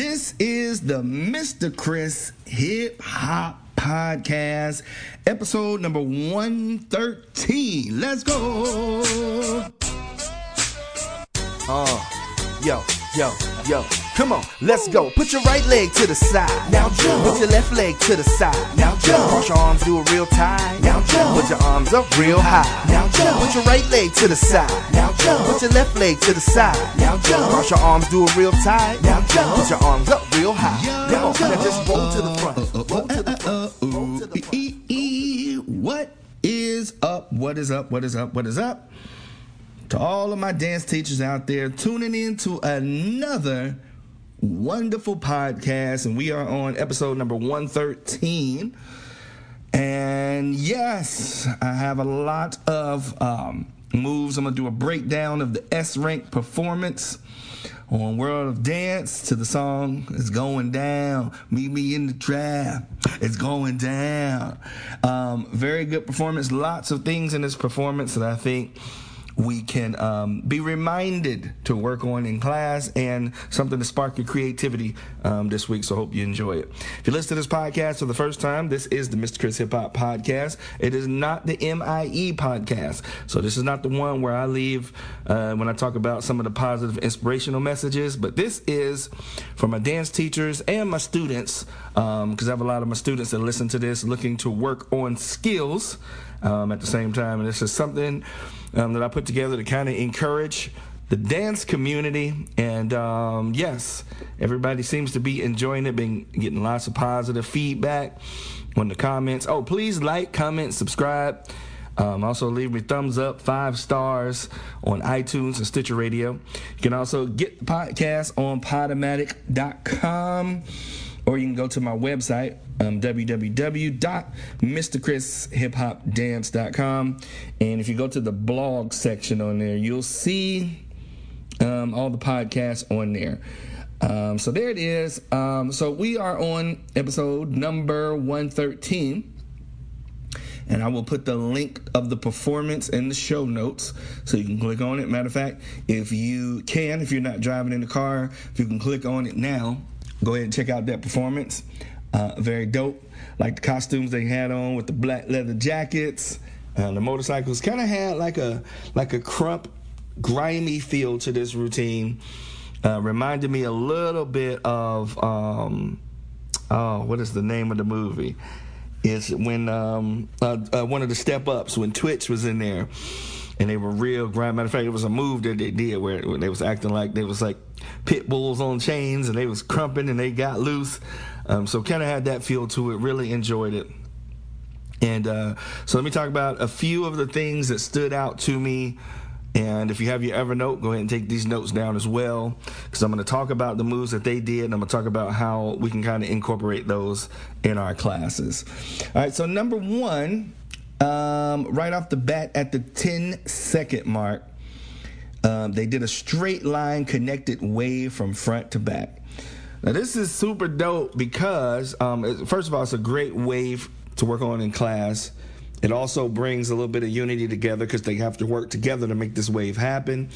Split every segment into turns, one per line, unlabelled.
This is the Mr. Chris Hip Hop Podcast, episode number 113. Let's go.
Uh, yo, yo, yo. Come on, let's go. Put your right leg to the side.
Now jump.
Put your left leg to the side.
Now jump.
Cross your arms, do it real tight.
Now jump.
Put your arms up real high.
Now jump.
Put your right leg to the side.
Now jump.
Put your left leg to the side.
Now jump.
Cross your arms, do it real tight.
Now jump.
Put your arms up real high. Come on,
jump.
now just roll to the front. Uh, uh, uh, roll to the front. Roll to the front.
What is up? What is up? What is up? What is up? To all of my dance teachers out there tuning in to another wonderful podcast, and we are on episode number 113. And yes, I have a lot of um, moves. I'm gonna do a breakdown of the S rank performance on World of Dance to the song It's Going Down. Meet me in the trap. It's going down. Um, very good performance. Lots of things in this performance that I think we can um, be reminded to work on in class and something to spark your creativity um, this week. So, hope you enjoy it. If you listen to this podcast for the first time, this is the Mr. Chris Hip Hop Podcast. It is not the MIE podcast. So, this is not the one where I leave uh, when I talk about some of the positive inspirational messages, but this is for my dance teachers and my students because I have a lot of my students that listen to this looking to work on skills um, at the same time. And this is something um, that I put together to kind of encourage the dance community. And um, yes, everybody seems to be enjoying it, been getting lots of positive feedback on the comments. Oh, please like, comment, subscribe. Um, also, leave me thumbs up, five stars on iTunes and Stitcher Radio. You can also get the podcast on Podomatic.com or you can go to my website, um, www.mrchrishiphopdance.com. And if you go to the blog section on there, you'll see um, all the podcasts on there. Um, so there it is. Um, so we are on episode number 113 and I will put the link of the performance in the show notes so you can click on it. Matter of fact, if you can, if you're not driving in the car, if you can click on it now, go ahead and check out that performance. Uh, very dope. Like the costumes they had on with the black leather jackets. Uh, the motorcycles kind of had like a like a krump, grimy feel to this routine. Uh, reminded me a little bit of um, oh, what is the name of the movie? is when um, uh, uh, one of the step ups when Twitch was in there, and they were real grind. Matter of fact, it was a move that they did where, they was acting like they was like pit bulls on chains, and they was krumping and they got loose. Um, so kind of had that feel to it. Really enjoyed it. And uh, so let me talk about a few of the things that stood out to me. And if you have your Evernote, go ahead and take these notes down as well, because I'm going to talk about the moves that they did, and I'm going to talk about how we can kind of incorporate those in our classes. All right, so number one, um, right off the bat at the 10 second mark, um, they did a straight line connected wave from front to back. Now, this is super dope because, um, first of all, it's a great wave to work on in class. It also brings a little bit of unity together because they have to work together to make this wave happen.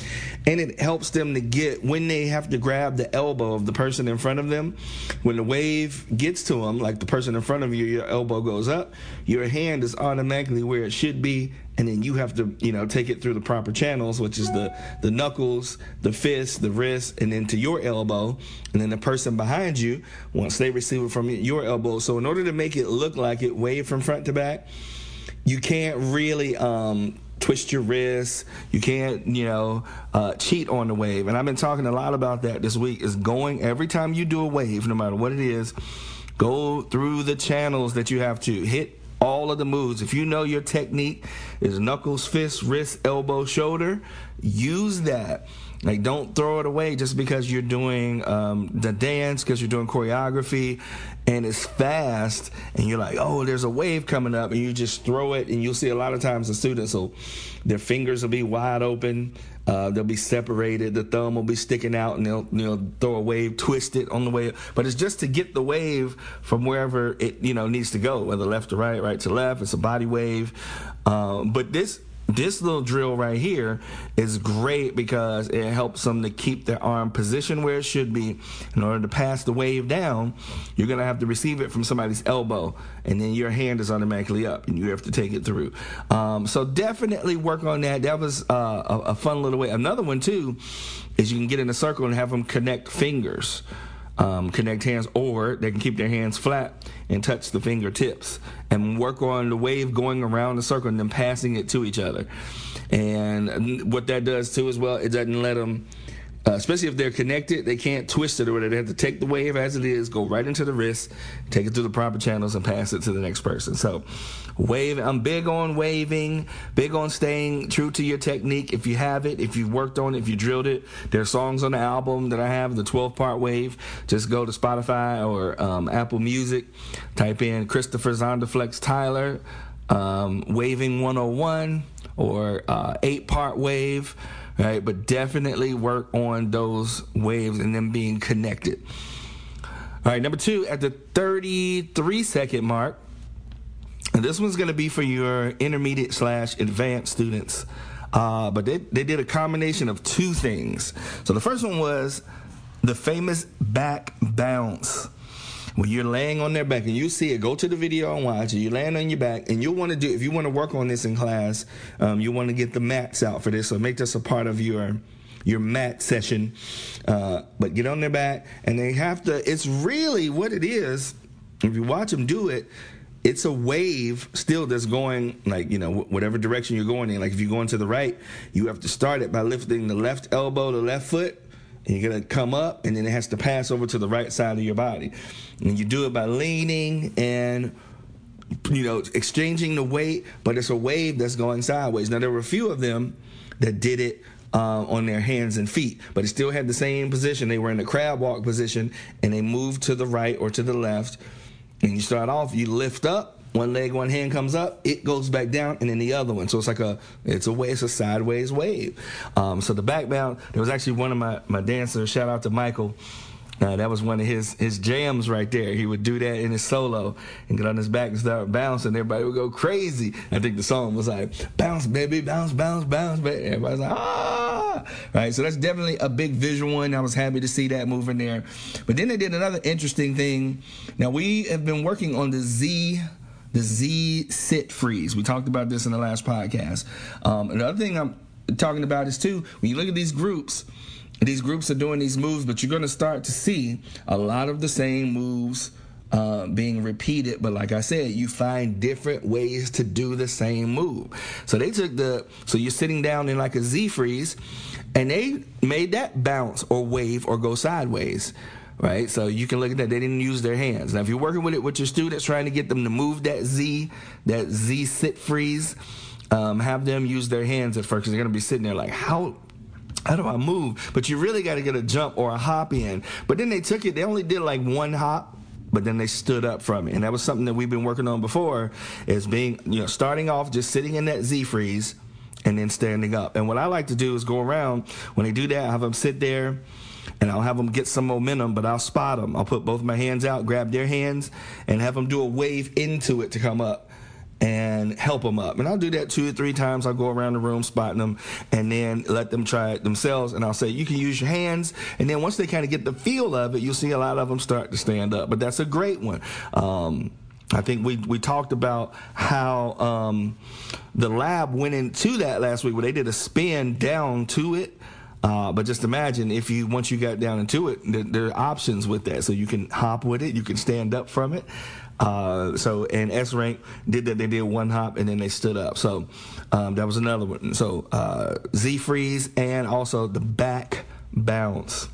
And it helps them to get, when they have to grab the elbow of the person in front of them, when the wave gets to them, like the person in front of you, your elbow goes up, your hand is automatically where it should be. And then you have to, you know, take it through the proper channels, which is the, the knuckles, the fist, the wrist, and then to your elbow. And then the person behind you, once they receive it from your elbow. So in order to make it look like it wave from front to back, you can't really um, twist your wrist. You can't, you know, uh, cheat on the wave. And I've been talking a lot about that this week. Is going every time you do a wave, no matter what it is, go through the channels that you have to hit all of the moves. If you know your technique is knuckles, fist, wrist, elbow, shoulder, use that. Like, don't throw it away just because you're doing um, the dance, because you're doing choreography, and it's fast, and you're like, oh, there's a wave coming up, and you just throw it, and you'll see a lot of times the students will, their fingers will be wide open, uh, they'll be separated, the thumb will be sticking out, and they'll you know throw a wave, twist it on the way. But it's just to get the wave from wherever it you know needs to go, whether left to right, right to left. It's a body wave, um, but this this little drill right here is great because it helps them to keep their arm positioned where it should be. In order to pass the wave down, you're going to have to receive it from somebody's elbow, and then your hand is automatically up, and you have to take it through. Um, so definitely work on that. That was uh, a, a fun little way. Another one too is you can get in a circle and have them connect fingers um, connect hands, or they can keep their hands flat and touch the fingertips and work on the wave going around the circle and then passing it to each other. And what that does too, as well, it doesn't let them uh, especially if they're connected, they can't twist it or whatever. They have to take the wave as it is, go right into the wrist, take it through the proper channels, and pass it to the next person. So, wave. I'm big on waving, big on staying true to your technique. If you have it, if you've worked on it, if you drilled it, there are songs on the album that I have, the 12 part wave. Just go to Spotify or um, Apple Music, type in Christopher Zonderflex Tyler, um, Waving 101, or uh, eight part wave right? But definitely work on those waves and them being connected. All right, number two, at the 33 second mark, and this one's going to be for your intermediate slash advanced students. Uh, but they, they did a combination of two things. So the first one was the famous back bounce when you're laying on their back and you see it, go to the video and watch it. You land on your back, and you'll want to do if you want to work on this in class. Um, you want to get the mats out for this, so make this a part of your your mat session. Uh, but get on their back, and they have to. It's really what it is. If you watch them do it, it's a wave still that's going like you know whatever direction you're going in like if you're going to the right you have to start it by lifting the left elbow the left foot and you're to come up and then it has to pass over to the right side of your body and you do it by leaning and you know exchanging the weight but it's a wave that's going sideways now there were a few of them that did it uh, on their hands and feet, but it still had the same position. They were in the crab walk position, and they moved to the right or to the left. And you start off, you lift up, one leg, one hand comes up, it goes back down, and then the other one. So it's like a, it's a way, it's a sideways wave. Um, so the back bound, there was actually one of my, my dancers, shout out to Michael, uh, that was one of his his jams right there. He would do that in his solo and get on his back and start bouncing. Everybody would go crazy. I think the song was like "Bounce, baby, bounce, bounce, bounce." Baby. Everybody's like "Ah!" Right. So that's definitely a big visual one. I was happy to see that moving there. But then they did another interesting thing. Now we have been working on the Z the Z sit freeze. We talked about this in the last podcast. Um, another thing I'm talking about is too when you look at these groups, these groups are doing these moves, but you're going to start to see a lot of the same moves. Uh, being repeated, but like I said, you find different ways to do the same move. So they took the so you're sitting down in like a Z freeze, and they made that bounce or wave or go sideways right? So you can look at that. They didn't use their hands. Now, if you're working with it with your students, trying to get them to move that Z, that Z sit freeze, um, have them use their hands at first because they're going to be sitting there like, how how do I move? But you really got to get a jump or a hop in. But then they took it, they only did like one hop, but then they stood up from it. And that was something that we've been working on before is being, you know, starting off just sitting in that Z freeze and then standing up. And what I like to do is go around when they do that, have them sit there and I'll have them get some momentum, but I'll spot them. I'll put both my hands out, grab their hands, and have them do a wave into it to come up and help them up. And I'll do that two or three times. I'll go around the room spotting them and then let them try it themselves. And I'll say, you can use your hands. And then once they kind of get the feel of it, you'll see a lot of them start to stand up. But that's a great one. Um, I think we, we talked about how um, the lab went into that last week where they did a spin down to it uh, but just imagine if you once you got down into it, there, there, are options with that. So you can hop with it, you can stand up from it. Uh, so and S rank did that. They did one hop and then they stood up. So um, that was another one. So uh, Z freeze and also the back bounce,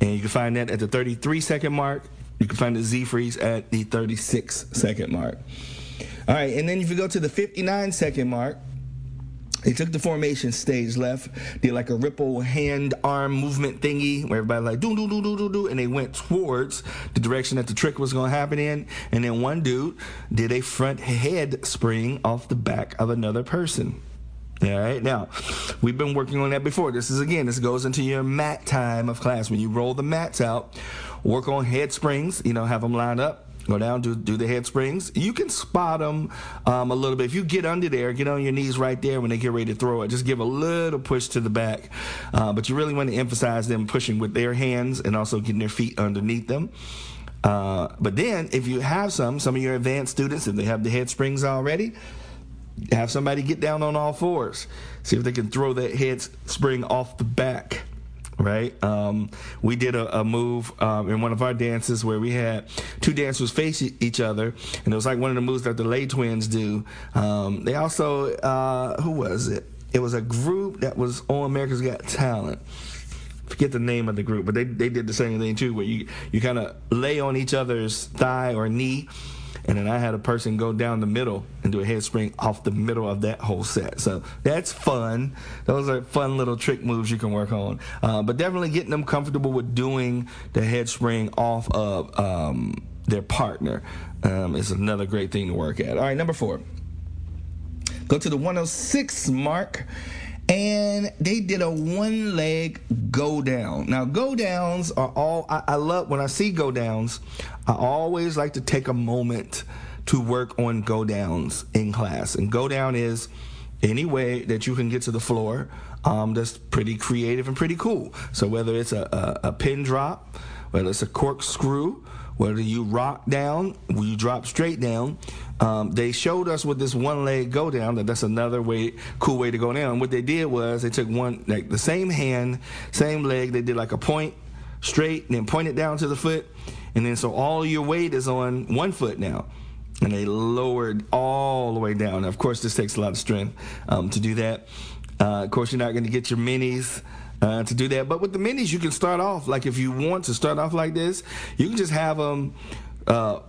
and you can find that at the 33 second mark. You can find the Z freeze at the 36 second mark. All right, and then if you go to the 59 second mark, they took the formation stage left, did like a ripple hand arm movement thingy where everybody like do do do do do do, and they went towards the direction that the trick was to happen in. And then one dude did a front head spring off the back of another person. All right, now we've been working on that before. This is again, this goes into your mat time of class. When you roll the mats out, work on head springs, you know, have them lined up Go down, do, do the head springs. You can spot them um, a little bit. If you get under there, get on your knees right there when they get ready to throw it. Just give a little push to the back. Uh, but you really want to emphasize them pushing with their hands and also getting their feet underneath them. Uh, but then, if you have some, some of your advanced students, if they have the head springs already, have somebody get down on all fours. See if they can throw that head spring off the back right? Um, we did a, a move um, in one of our dances where we had two dancers face each other, and it was like one of the moves that the Les Twins do. Um, they also, uh, who was it? It was a group that was on America's Got Talent. Forget the name of the group, but they, they did the same thing too, where you, you kind of lay on each other's thigh or knee and then I had a person go down the middle and do a head spring off the middle of that whole set. So that's fun. Those are fun little trick moves you can work on. Uh, but definitely getting them comfortable with doing the head spring off of um, their partner um, is another great thing to work at. All right, number four. Go to the 106 mark and they did a one leg go down. Now, go downs are all I, I, love when I see go downs. I always like to take a moment to work on go downs in class. And go down is any way that you can get to the floor um, that's pretty creative and pretty cool. So, whether it's a, a, a pin drop, whether it's a corkscrew, whether you rock down, you drop straight down, um, they showed us with this one leg go down that that's another way, cool way to go down. what they did was they took one, like the same hand, same leg, they did like a point straight and then point it down to the foot. And then so all your weight is on one foot now. And they lowered all the way down. Now, of course, this takes a lot of strength um, to do that. Uh, of course, you're not going to get your minis. Uh, to do that. But with the minis, you can start off like if you want to start off like this, you can just have them, uh,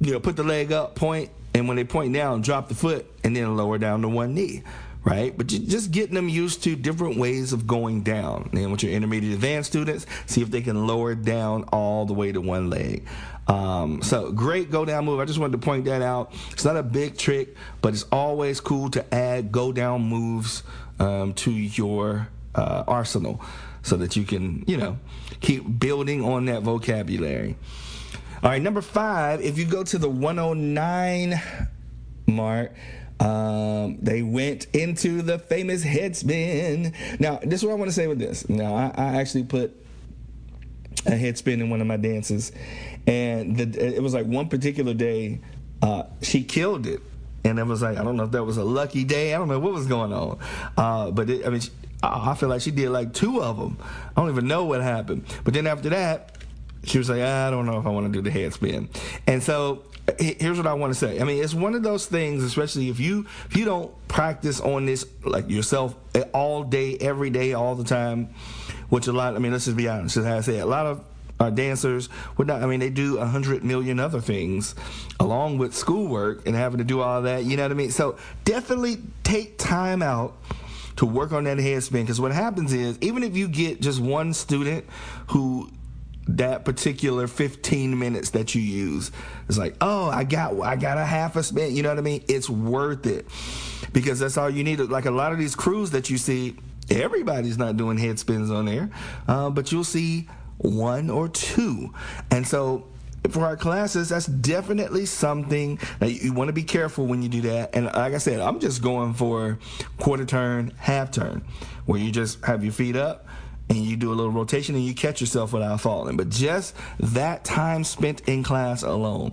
you know, put the leg up, point, and when they point down, drop the foot and then lower down to one knee, right? But just getting them used to different ways of going down. And with your intermediate advanced students, see if they can lower down all the way to one leg. Um, so great go down move. I just wanted to point that out. It's not a big trick, but it's always cool to add go down moves um, to your uh, arsenal so that you can, you know, keep building on that vocabulary. All right, number five, if you go to the 109 mark, um, they went into the famous head spin. Now, this is what I want to say with this. Now, I, I actually put a head spin in one of my dances, and the, it was like one particular day, uh, she killed it. And it was like, I don't know if that was a lucky day. I don't know what was going on. Uh, but it, I mean, she, I feel like she did like two of them. I don't even know what happened. But then after that, she was like, I don't know if I want to do the head spin. And so here's what I want to say. I mean, it's one of those things, especially if you if you don't practice on this like yourself eh, all day, every day, all the time, which a lot. I mean, let's just be honest. As I say, a lot of our dancers would not. I mean, they do a hundred million other things along with schoolwork and having to do all that. You know what I mean? So definitely take time out to work on that head spin because what happens is even if you get just one student who that particular 15 minutes that you use. It's like, oh, I got I got a half a spin. You know what I mean? It's worth it because that's all you need. Like a lot of these crews that you see, everybody's not doing head spins on there, uh, but you'll see one or two, and so. For our classes, that's definitely something that you want to be careful when you do that. And like I said, I'm just going for quarter turn, half turn, where you just have your feet up and you do a little rotation and you catch yourself without falling. But just that time spent in class alone.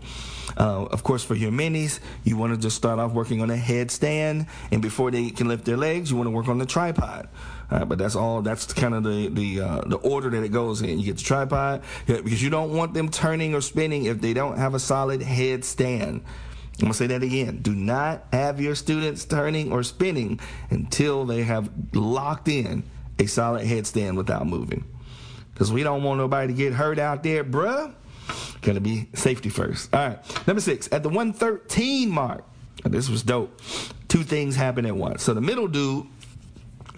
Uh, of course, for your minis, you want to just start off working on a headstand, and before they can lift their legs, you want to work on the tripod. Uh, but that's all. That's kind of the the uh, the order that it goes in. You get the tripod because you don't want them turning or spinning if they don't have a solid headstand. I'm gonna say that again. Do not have your students turning or spinning until they have locked in a solid headstand without moving. Because we don't want nobody to get hurt out there, bruh. Gonna be safety first. All right. Number six, at the 113 mark, this was dope. Two things happen at once. So the middle dude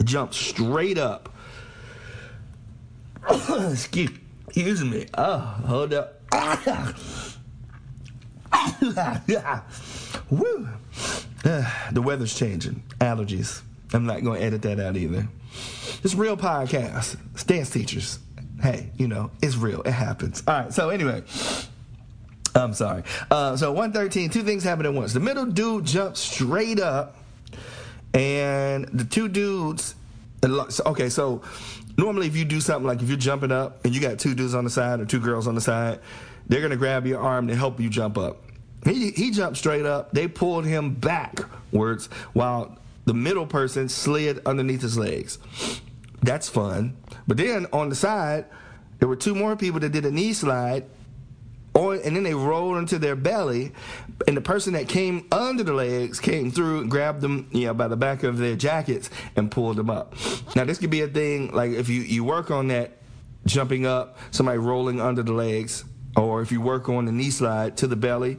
jumped straight up. Excuse me. Oh, hold up. Woo. the weather's changing. Allergies. I'm not going to edit that out either. It's real podcast. It's dance teachers. Hey, you know, it's real. It happens. All right. So anyway, I'm sorry. Uh, so 113, two things happen at once. The middle dude jumps straight up, and the two dudes. Okay, so normally if you do something like if you're jumping up and you got two dudes on the side or two girls on the side, they're gonna grab your arm to help you jump up. He he jumped straight up. They pulled him backwards while the middle person slid underneath his legs. That's fun. But then on the side, there were two more people that did a knee slide and then they rolled into their belly, and the person that came under the legs came through, and grabbed them, you know, by the back of their jackets and pulled them up. Now, this could be a thing like if you you work on that jumping up, somebody rolling under the legs, or if you work on the knee slide to the belly.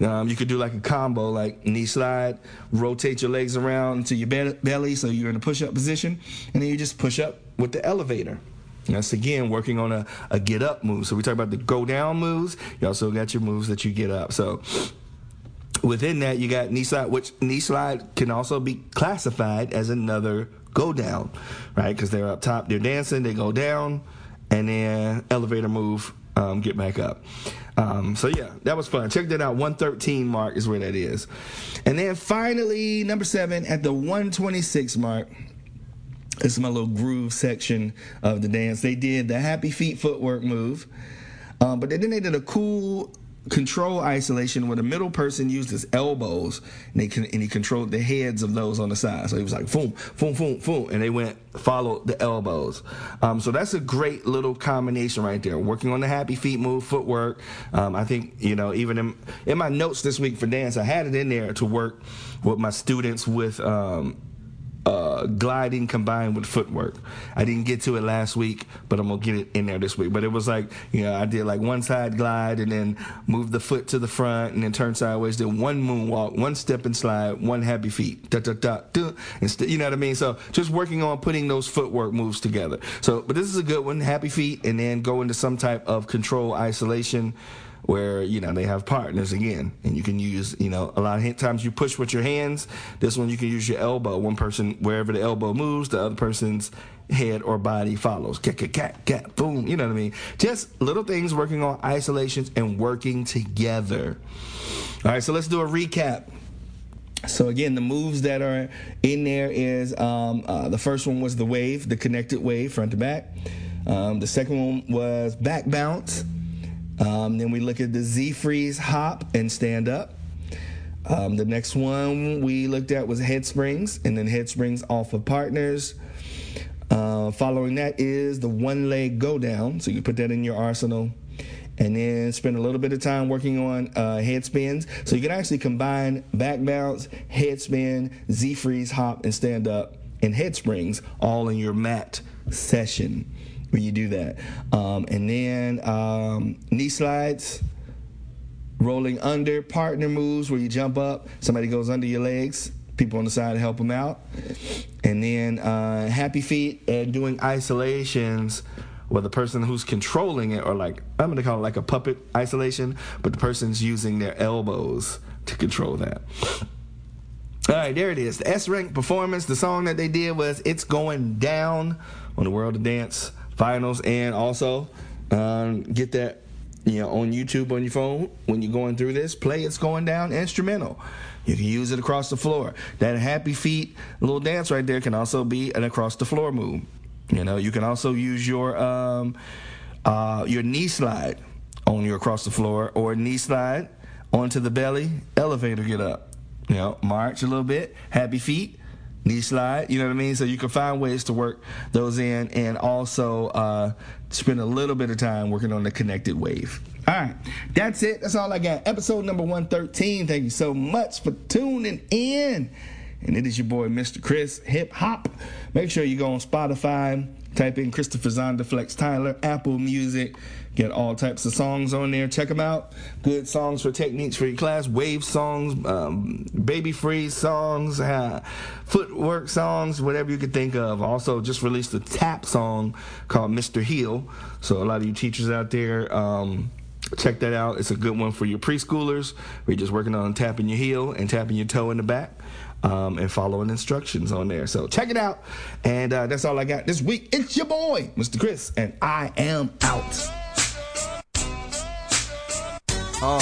Um, you could do like a combo, like knee slide, rotate your legs around to your be- belly so you're in a push up position, and then you just push up with the elevator. That's again working on a, a get up move. So we talk about the go down moves. You also got your moves that you get up. So within that, you got knee slide, which knee slide can also be classified as another go down, right? Because they're up top, they're dancing, they go down, and then elevator move, um, get back up. Um, so yeah, that was fun. Check that out. 113 mark is where that is. And then finally, number seven at the 126 mark. This is my little groove section of the dance. They did the happy feet footwork move, um, but then they did a cool control isolation where the middle person used his elbows and, they and he controlled the heads of those on the side. So he was like, boom, boom, boom, boom, and they went follow the elbows. Um, so that's a great little combination right there. Working on the happy feet move, footwork. Um, I think you know even in, in my notes this week for dance, I had it in there to work with my students with. Um, uh, gliding combined with footwork. I didn't get to it last week, but I'm gonna get it in there this week. But it was like, you know, I did like one side glide and then move the foot to the front and then turn sideways. Did one moonwalk, one step and slide, one happy feet. Da da da da. Instead, you know what I mean? So just working on putting those footwork moves together. So, but this is a good one, happy feet, and then go into some type of control isolation where you know they have partners again, and you can use you know a lot of times you push with your hands. This one you can use your elbow. One person wherever the elbow moves, the other person's head or body follows. Cat, cat, cat, cat, boom. You know what I mean? Just little things working on isolations and working together. All right, so let's do a recap. So again, the moves that are in there is um, uh, the first one was the wave, the connected wave, front to back. Um, the second one was back bounce. Um, then we look at the Z freeze hop and stand up. Um, the next one we looked at was head springs and then head springs off of partners. Uh, following that is the one leg go down. So you put that in your arsenal. And then spend a little bit of time working on uh, head spins. So you can actually combine back bounce, head spin, Z freeze, hop, and stand up, and head springs all in your mat session when you do that. Um, and then um, knee slides, rolling under, partner moves where you jump up, somebody goes under your legs, people on the side help them out. And then uh, happy feet and doing isolations where the person who's controlling it, or like, I'm gonna call it like a puppet isolation, but the person's using their elbows to control that. All right, there it is. The S Rank performance. The song that they did was It's Going Down on the World of Dance finals, and also um, get that you know on YouTube on your phone when you're going through this. Play it's going down instrumental. You can use it across the floor. That happy feet little dance right there can also be an across the floor move. You know, you can also use your um, uh, your knee slide on your across the floor or knee slide onto the belly, elevator get up. You know, march a little bit, happy feet, knee slide. You know what I mean? So you can find ways to work those in and also uh, spend a little bit of time working on the connected wave. All right, that's it. That's all I got. Episode number 113. Thank you so much for tuning in. And it is your boy, Mr. Chris Hip Hop. Make sure you go on Spotify, type in Christopher Zonderflex Tyler, Apple Music. Get all types of songs on there. Check them out. Good songs for techniques for your class. Wave songs, um, baby freeze songs, uh, footwork songs, whatever you could think of. Also, just released a tap song called Mr. Heel. So a lot of you teachers out there. Um, check that out. It's a good one for your preschoolers. We're just working on tapping your heel and tapping your toe in the back. Um, and following instructions on there. So check it out. And uh, that's all I got this week. It's your boy, Mr. Chris, and I am out.
Uh,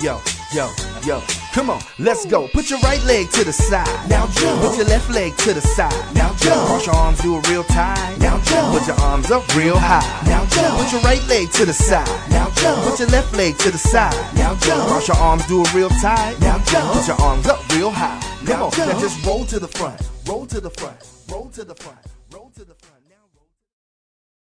yo, yo, yo. Come on, let's go. Put your right leg to the side.
Now jump.
Put your left leg to the side.
Now jump.
Cross your arms, do it real tight.
Now jump.
Put your arms up real high.
Now jump.
Put your right leg to the side.
Now jump.
Put your left leg to the side.
Now jump.
Cross your arms, do it real tight.
Now jump.
Put your arms up real high. Come
Now
on,
jump.
now just roll to the front. Roll to the front. Roll to the front. Roll to the front.